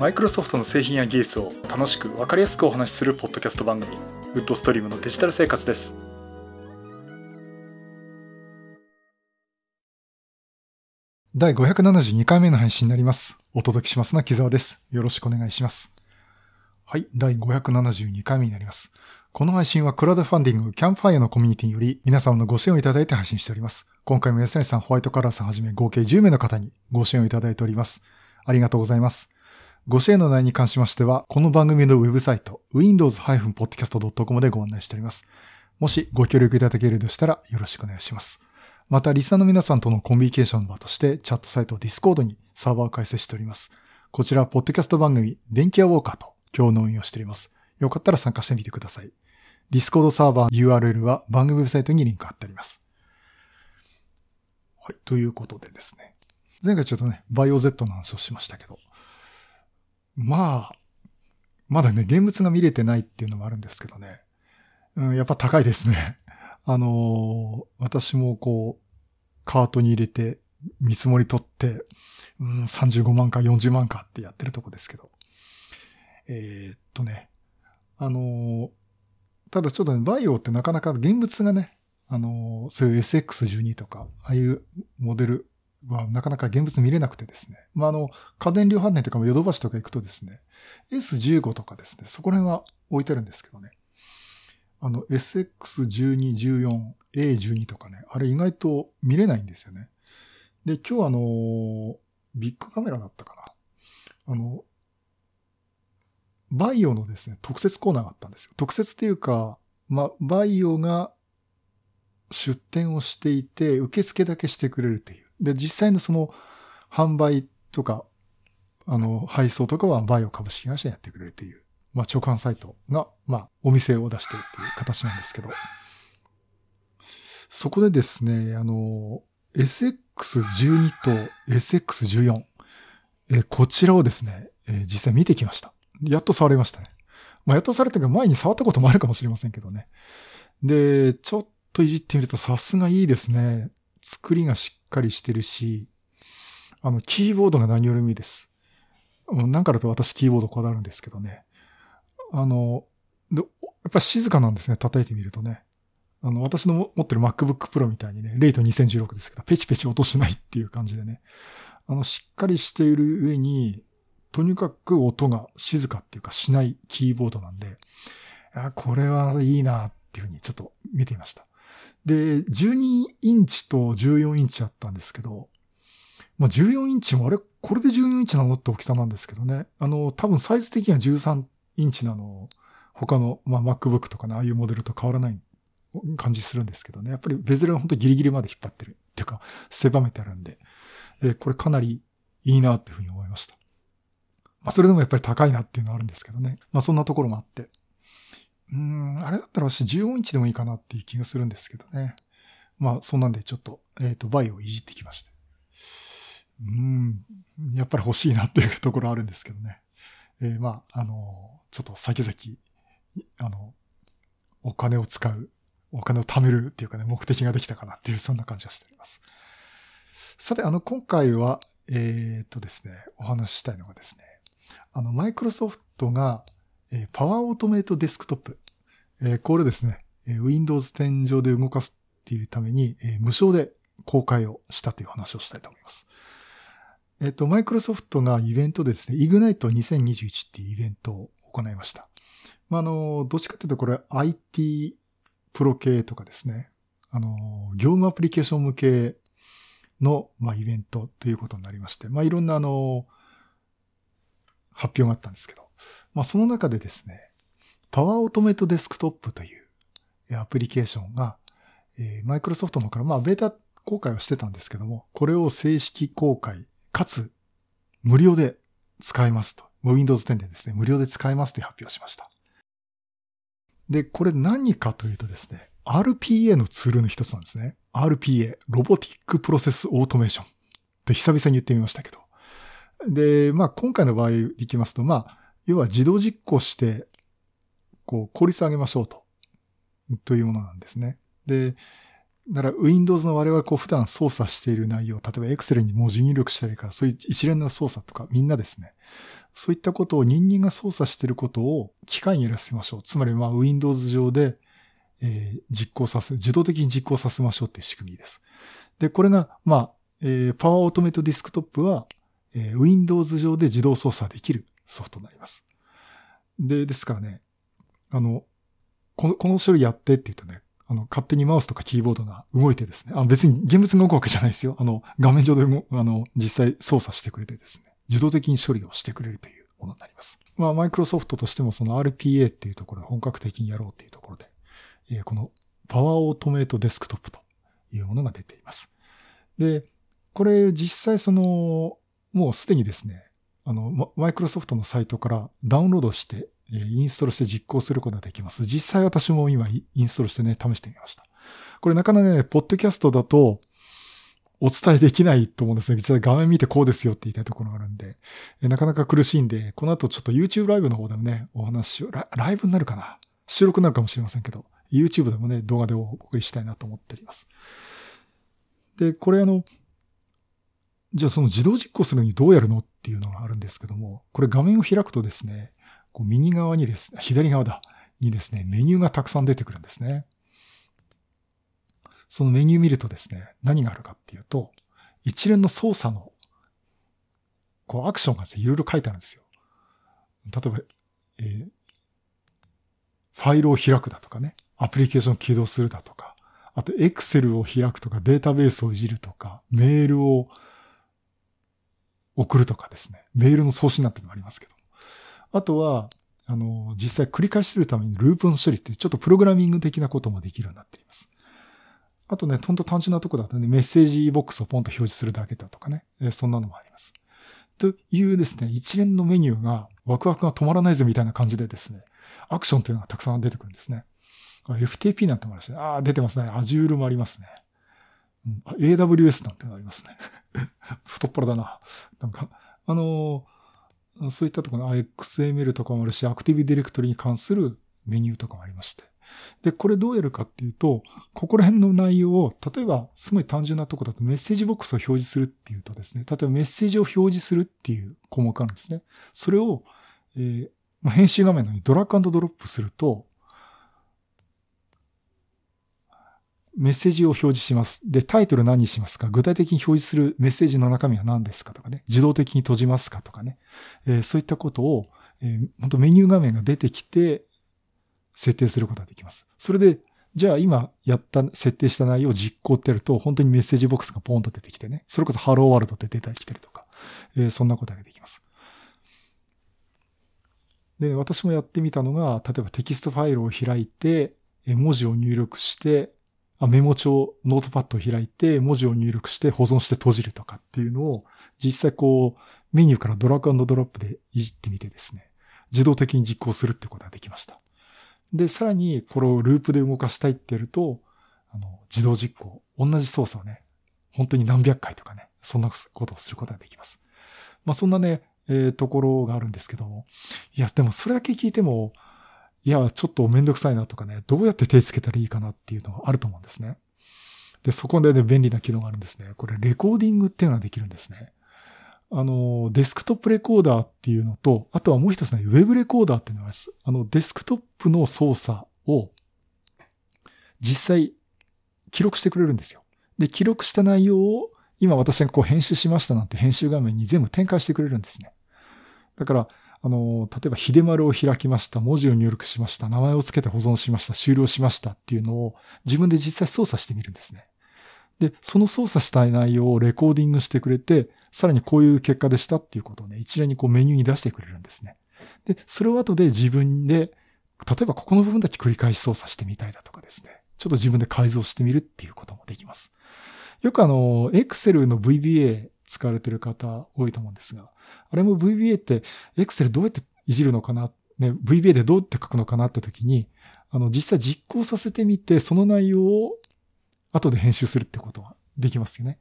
マイクロソフトの製品や技術を楽しく分かりやすくお話しするポッドキャスト番組ウッドストリームのデジタル生活です第572回目の配信になります。お届けしますのは木沢です。よろしくお願いします。はい、第572回目になります。この配信はクラウドファンディングキャンプファイアのコミュニティにより皆様のご支援をいただいて配信しております。今回も安成さん、ホワイトカラーさんはじめ合計10名の方にご支援をいただいております。ありがとうございます。ご支援の内容に関しましては、この番組のウェブサイト、windows-podcast.com でご案内しております。もしご協力いただけるとしたらよろしくお願いします。また、リスナーの皆さんとのコミュニケーションの場として、チャットサイト Discord にサーバーを開設しております。こちら、ポッドキャスト番組、電気屋ウォーカーと共同運用しております。よかったら参加してみてください。Discord サーバー URL は番組ウェブサイトにリンク貼ってあります。はい、ということでですね。前回ちょっとね、バイオ Z の話をしましたけど、まあ、まだね、現物が見れてないっていうのもあるんですけどね。うん、やっぱ高いですね。あのー私もこう、カートに入れて、見積もり取って、うん、35万か40万かってやってるとこですけど。えーっとね、あのーただちょっとね、バイオってなかなか現物がね、あのーそういう SX12 とか、ああいうモデルはなかなか現物見れなくてですね。まあ、あの、家電量販店とかもヨドバシとか行くとですね、S15 とかですね、そこら辺は置いてあるんですけどね。あの、SX12、14、A12 とかね、あれ意外と見れないんですよね。で、今日あの、ビッグカメラだったかな。あの、バイオのですね、特設コーナーがあったんですよ。特設っていうか、まあ、バイオが出店をしていて、受付だけしてくれるっていう。で、実際のその販売とか、あの、配送とかはバイオ株式会社やってくれるという、まあ、直販サイトが、まあ、お店を出してるっていう形なんですけど、そこでですね、あの、SX12 と SX14、えこちらをですね、え実際見てきました。やっと触れましたね。まあ、やっと触れたけど、前に触ったこともあるかもしれませんけどね。で、ちょっといじってみるとさすがいいですね。作りがしっかりしてるし、あの、キーボードが何よりもいいです。なんかだと私キーボードこだわるんですけどね。あの、でやっぱ静かなんですね、叩いてみるとね。あの、私の持ってる MacBook Pro みたいにね、レイト2016ですけど、ペチペチ音しないっていう感じでね。あの、しっかりしている上に、とにかく音が静かっていうかしないキーボードなんで、あこれはいいなっていうふうにちょっと見てみました。で、12インチと14インチあったんですけど、まあ、14インチもあれ、これで14インチなのって大きさなんですけどね。あの、多分サイズ的には13インチなの、他の、まあ、MacBook とかね、ああいうモデルと変わらない感じするんですけどね。やっぱりベゼルが本当ギリギリまで引っ張ってる。っていうか、狭めてあるんで、えーこれかなりいいなっていうふうに思いました。まあ、それでもやっぱり高いなっていうのはあるんですけどね。まあ、そんなところもあって。うん、あれだったら私14インチでもいいかなっていう気がするんですけどね。まあ、そんなんでちょっと、えっ、と、バイをいじってきまして。うん、やっぱり欲しいなっていうところあるんですけどね。えーまあ、あの、ちょっと先々、あの、お金を使う、お金を貯めるっていうかね、目的ができたかなっていう、そんな感じがしております。さて、あの、今回は、えっ、とですね、お話ししたいのがですね、あの、マイクロソフトが、えーパワーオートメイトデスクトップ。えーこれですね、えー Windows 10上で動かすっていうために、えー無償で公開をしたという話をしたいと思います。えっ、と、マイクロソフトがイベントでですね、Ignite2021 っていうイベントを行いました。まあ、あの、どっちかというとこれ IT プロ系とかですね、あの、業務アプリケーション向けの、まあ、イベントということになりまして、まあ、いろんなあの、発表があったんですけど、まあ、その中でですね、パワーオートメイトデスクトップというアプリケーションが、えーマイクロソフトの方から、まあ、ベータ公開はしてたんですけども、これを正式公開、かつ、無料で使えますと。Windows 10でですね、無料で使えますという発表しました。で、これ何かというとですね、RPA のツールの一つなんですね。RPA、 Robotic Process Automation。と久々に言ってみましたけど。で、まあ今回の場合でいきますと、まあ、要は自動実行して、こう、効率上げましょうと。というものなんですね。で、だから Windows の我々こう普段操作している内容、例えば Excel に文字入力したりから、そういう一連の操作とかみんなですね、そういったことを人間が操作していることを機械にやらせましょう。つまりまあ Windows 上で、えー、実行させ、自動的に実行させましょうっていう仕組みです。で、これが、まあ、えー、Power Automate Desktop は、えー、Windows 上で自動操作できるソフトになります。で、ですからね、あの、この、この処理やってって言うとね、あの、勝手にマウスとかキーボードが動いてですね、あ別に現物が動くわけじゃないですよ。あの、画面上でも、あの、実際操作してくれてですね、自動的に処理をしてくれるというものになります。まあ、マイクロソフトとしてもその RPA っていうところで本格的にやろうっていうところで、えー、このパワーオートメイトデスクトップというものが出ています。で、これ実際その、もうすでにですね、あの、マイクロソフトのサイトからダウンロードして、インストールして実行することができます。実際私も今インストールしてね、試してみました。これなかなかね、ポッドキャストだとお伝えできないと思うんですね。実際画面見てこうですよって言いたいところがあるんで、なかなか苦しいんで、この後ちょっと YouTube ライブの方でもね、お話を、ライブになるかな？収録になるかもしれませんけど、YouTube でもね、動画でお送りしたいなと思っております。で、これあの、じゃあその自動実行するのにどうやるのっっていうのがあるんですけども、これ画面を開くとですね、こう右側にです、左側だ、にですね、メニューがたくさん出てくるんですね。そのメニュー見るとですね、何があるかっていうと、一連の操作の、こうアクションがいろいろ書いてあるんですよ。例えば、えー、ファイルを開くだとかね、アプリケーションを起動するだとか、あと、エクセルを開くとか、データベースをいじるとか、メールを送るとかですね。メールの送信なんてのもありますけど。あとは、あの、実際繰り返しするためにループの処理ってちょっとプログラミング的なこともできるようになっています。あとね、ほんと単純なとこだとね、メッセージボックスをポンと表示するだけだとかね、えそんなのもあります。というですね、一連のメニューがワクワクが止まらないぜみたいな感じでですね、アクションというのがたくさん出てくるんですね。FTP なんてもあるし、ああ、出てますね。Azure もありますね。うん、AWS なんてのありますね。太っ腹だな。なんか、あのー、そういったところの XML とかもあるし、アクティブディレクトリに関するメニューとかもありまして。で、これどうやるかっていうと、ここら辺の内容を、例えばすごい単純なとこだとメッセージボックスを表示するっていうとですね、例えばメッセージを表示するっていう項目あるんですね。それを、えーまあ、編集画面のようにドラッグドロップすると、メッセージを表示します。で、タイトル何にしますか？具体的に表示するメッセージの中身は何ですかとかね。自動的に閉じますかとかね。えー、そういったことを、えー、本当メニュー画面が出てきて、設定することができます。それで、じゃあ今やった、設定した内容を実行ってやると、本当にメッセージボックスがポンと出てきてね。それこそハローワールドって出てきたりとか、えー、そんなことができます。で、私もやってみたのが、例えばテキストファイルを開いて、文字を入力して、メモ帳、ノートパッドを開いて、文字を入力して保存して閉じるとかっていうのを、実際こう、メニューからドラッグドロップでいじってみてですね、自動的に実行するってことができました。で、さらに、これをループで動かしたいってやると、あの、自動実行、同じ操作をね、本当に何百回とかね、そんなことをすることができます。まあ、そんなね、えー、ところがあるんですけども、いや、でもそれだけ聞いても、いや、ちょっとめんどくさいなとかね、どうやって手つけたらいいかなっていうのがあると思うんですね。で、そこでね、便利な機能があるんですね。これ、レコーディングっていうのができるんですね。あの、デスクトップレコーダーっていうのと、あとはもう一つね、ウェブレコーダーっていうのがあります。あの、デスクトップの操作を実際記録してくれるんですよ。で、記録した内容を今私がこう編集しましたなんて編集画面に全部展開してくれるんですね。だから、あの、例えば、秀丸を開きました、文字を入力しました、名前を付けて保存しました、終了しましたっていうのを自分で実際操作してみるんですね。で、その操作したい内容をレコーディングしてくれて、さらにこういう結果でしたっていうことをね、一連にこうメニューに出してくれるんですね。で、それを後で自分で、例えばここの部分だけ繰り返し操作してみたいだとかですね、ちょっと自分で改造してみるっていうこともできます。よくあの、Excel の VBA 使われてる方多いと思うんですが、あれも VBA って Excel どうやっていじるのかな、ね、VBA でどうやって書くのかなって時に、あの、実際実行させてみて、その内容を後で編集するってことができますよね。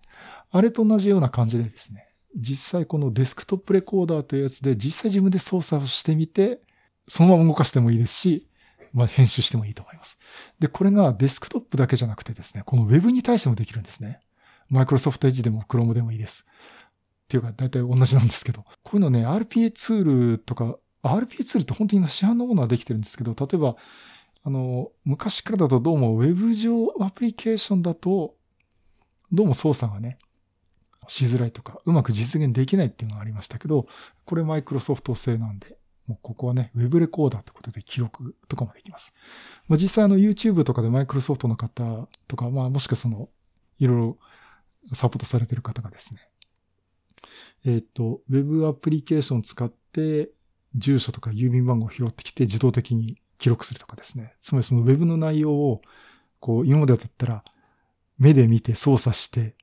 あれと同じような感じでですね、実際このデスクトップレコーダーというやつで実際自分で操作をしてみて、そのまま動かしてもいいですし、まあ、編集してもいいと思います。で、これがデスクトップだけじゃなくてですね、この Web に対してもできるんですね。Microsoft Edge でも Chrome でもいいです。っていうか、大体同じなんですけど。こういうのね、RPA ツールとか、RPA ツールって本当に市販のものはできてるんですけど、例えば、あの、昔からだとどうも Web 上アプリケーションだと、どうも操作がね、しづらいとか、うまく実現できないっていうのがありましたけど、これマイクロソフト製なんで、もうここはね、ウェブレコーダーってことで記録とかもできます。まあ、実際あの YouTube とかでマイクロソフトの方とか、まあもしくはその、いろいろサポートされてる方がですね、えっ、ー、と、ウェブアプリケーションを使って、住所とか郵便番号を拾ってきて自動的に記録するとかですね。つまりそのウェブの内容を、こう、今までだったら、目で見て操作して、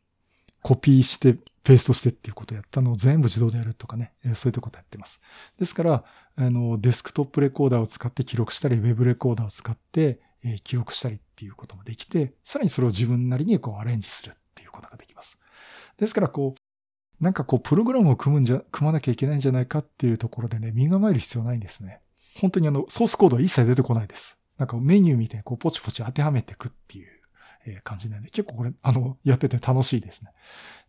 コピーして、ペーストしてっていうことをやったのを全部自動でやるとかね、そういったことやってます。ですから、あの、デスクトップレコーダーを使って記録したり、ウェブレコーダーを使って、記録したりっていうこともできて、さらにそれを自分なりにこうアレンジすることができます。ですから、こう、なんかこう、プログラムを組むんじゃ、組まなきゃいけないんじゃないかっていうところでね、身構える必要ないんですね。本当にあの、ソースコードは一切出てこないです。なんかメニュー見て、こう、ポチポチ当てはめていくっていう感じなんで、結構これ、あの、やってて楽しいですね。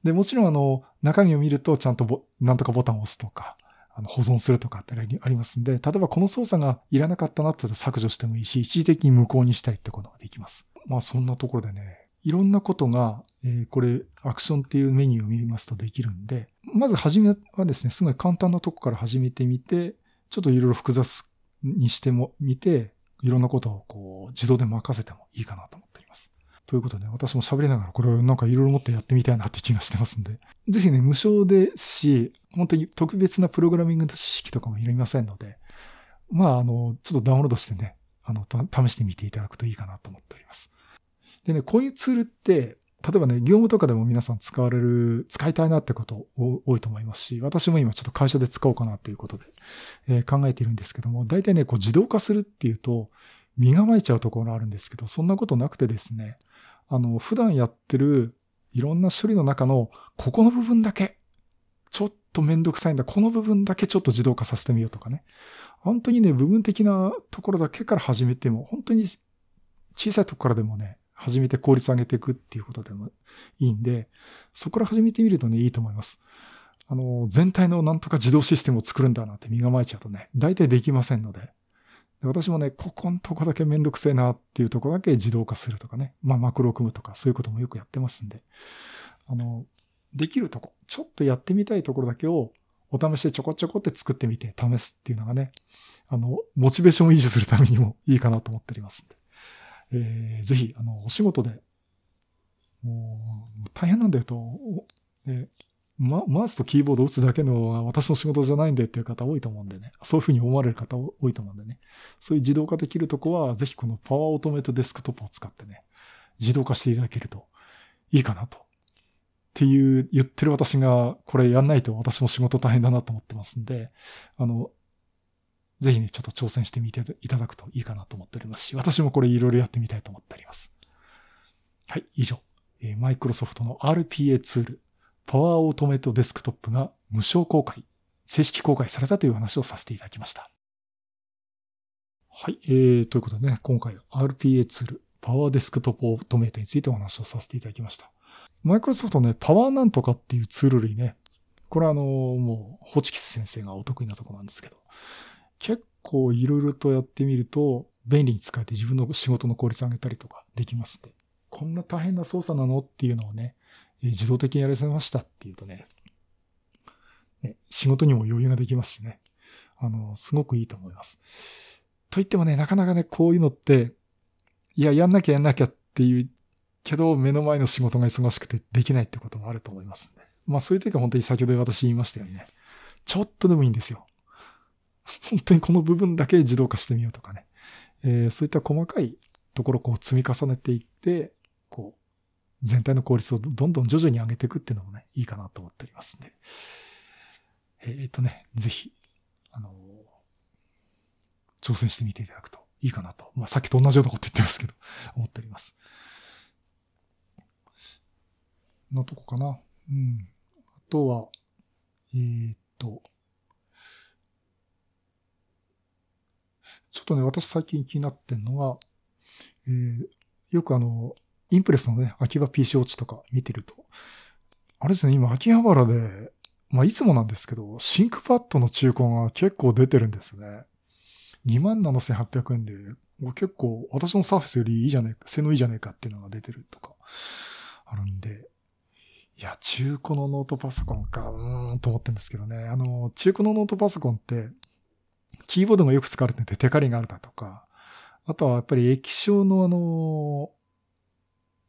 で、もちろんあの、中身を見るとちゃんとボ、なんとかボタンを押すとか、あの保存するとかってありますんで、例えばこの操作がいらなかったなって言ったら削除してもいいし、一時的に無効にしたりってことができます。まあそんなところでね、いろんなことが、えー、これ、アクションっていうメニューを見ますとできるんで、まず初めはですね、すごい簡単なとこから始めてみて、ちょっといろいろ複雑にしてもみて、いろんなことをこう自動で任せてもいいかなと思っております。ということで、私も喋りながらこれをなんかいろいろ持ってやってみたいなって気がしてますんで。ぜひね、無償ですし、本当に特別なプログラミングの知識とかもいりませんので、まあ、あの、ちょっとダウンロードしてね、あの、試してみていただくといいかなと思っております。でね、こういうツールって、例えばね、業務とかでも皆さん使われる、使いたいなってこと多いと思いますし、私も今ちょっと会社で使おうかなということで、えー、考えているんですけども、大体ね、こう自動化するっていうと、身構えちゃうところあるんですけど、そんなことなくてですね、あの、普段やってるいろんな処理の中の、ここの部分だけ、ちょっとめんどくさいんだ。この部分だけちょっと自動化させてみようとかね。本当にね、部分的なところだけから始めても、本当に小さいとこからでもね、始めて効率上げていくっていうことでもいいんで、そこから始めてみるとね、いいと思います。あの、全体のなんとか自動システムを作るんだなって身構えちゃうとね、大体できませんので、で私もね、ここのとこだけめんどくせえなっていうとこだけ自動化するとかね。まあ、マクロを組むとか、そういうこともよくやってますんで。あの、できるとこ、ちょっとやってみたいところだけをお試しでちょこちょこって作ってみて試すっていうのがね、あの、モチベーションを維持するためにもいいかなと思っておりますんで。えー、ぜひ、あの、お仕事で、もう、大変なんだよと、ね、ま、マウスとキーボード打つだけの私の仕事じゃないんでっていう方多いと思うんでね。そういうふうに思われる方多いと思うんでね。そういう自動化できるとこは、ぜひこのパワーオートメートデスクトップを使ってね、自動化していただけるといいかなと。っていう言ってる私がこれやんないと私も仕事大変だなと思ってますんで、あの、ぜひね、ちょっと挑戦してみていただくといいかなと思っておりますし、私もこれいろいろやってみたいと思っております。はい、以上。マイクロソフトの RPA ツール、パワーオートメイトデスクトップが無償公開、正式公開されたという話をさせていただきました。はい。えー、ということでね、今回は RPA ツール、 Power Automate Desktop についてお話をさせていただきました。マイクロソフトね、パワーなんとかっていうツール類ね、これはあの、もう、ホチキス先生がお得意なとこなんですけど、結構いろいろとやってみると、便利に使えて自分の仕事の効率上げたりとかできますんで、こんな大変な操作なのっていうのをね、自動的にやらせましたっていうとね、ね仕事にも余裕ができますしね。あの、すごくいいと思います。と言ってもね、なかなかね、こういうのって、いや、やんなきゃやんなきゃっていうけど、目の前の仕事が忙しくてできないってこともあると思いますんで。まあそういう時は本当に先ほど私言いましたようにね、ちょっとでもいいんですよ。本当にこの部分だけ自動化してみようとかね。えー、そういった細かいところをこう積み重ねていって、こう、全体の効率をどんどん徐々に上げていくっていうのもね、いいかなと思っておりますんで。えっ、とね、ぜひ、あのー、挑戦してみていただくといいかなと。まあ、さっきと同じようなこと言ってますけど、思っております。のとこかな。うん。あとは、えっ、と、ちょっとね、私最近気になってんのが、えー、よくあの、インプレスのね、秋葉 PC 落ちとか見てると、あれですね、今秋葉原で、まあいつもなんですけど、シンクパッドの中古が結構出てるんですね。27,800円で、結構私のサーフェスよりいいじゃないか、性能いいじゃないかっていうのが出てるとか、あるんで、いや、中古のノートパソコンか、うーんと思ってんですけどね。あの、中古のノートパソコンって、キーボードがよく使われててテカリがあるだとか、あとはやっぱり液晶のあの、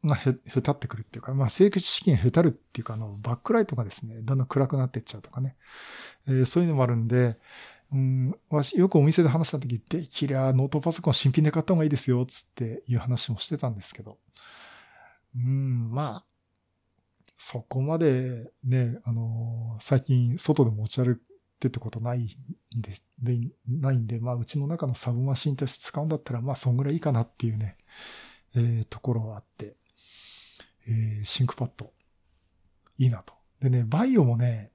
がへ、へたってくるっていうか、まあ、静止資金へたるっていうか、あの、バックライトがですね、だんだん暗くなっていっちゃうとかね。えー、そういうのもあるんで、うん、私、よくお店で話した時、できりゃノートパソコン新品で買った方がいいですよ、つっていう話もしてたんですけど。うん、まあ、そこまでね、あのー、最近外で持ち歩いてってことないんで、でないんで、まあ、うちの中のサブマシンとして使うんだったら、まあ、そんぐらいいいかなっていうね、えー、ところがあって、えー、シンクパッド、いいなと。でね、バイオもね、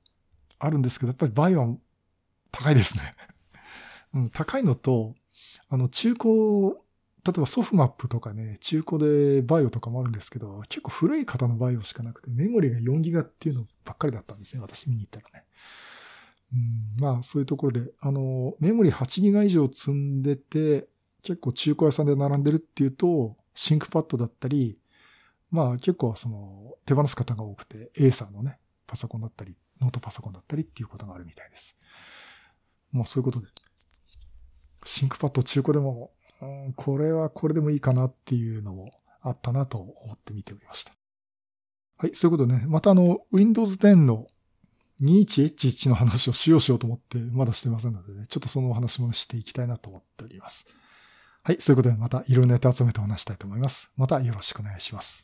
あるんですけど、やっぱりバイオは高いですね。うん、高いのと、あの、中古、例えばソフマップとかね、中古でバイオとかもあるんですけど、結構古い型のバイオしかなくて、メモリが4ギガっていうのばっかりだったんですね、私見に行ったらね。うん、まあ、そういうところで、あの、メモリ8ギガ以上積んでて、結構中古屋さんで並んでるっていうと、シンクパッドだったり、まあ結構その手放す方が多くて、エーサーのね、パソコンだったり、ノートパソコンだったりっていうことがあるみたいです。もうそういうことで。シンクパッド中古でも、うん、これはこれでもいいかなっていうのもあったなと思って見ておりました。はい、そういうことでね、またあの、Windows 10の2111の話をしようしようと思ってまだしてませんのでね、ちょっとそのお話もしていきたいなと思っております。はい、そういうことでまたいろんなネタ集めてお話したいと思います。またよろしくお願いします。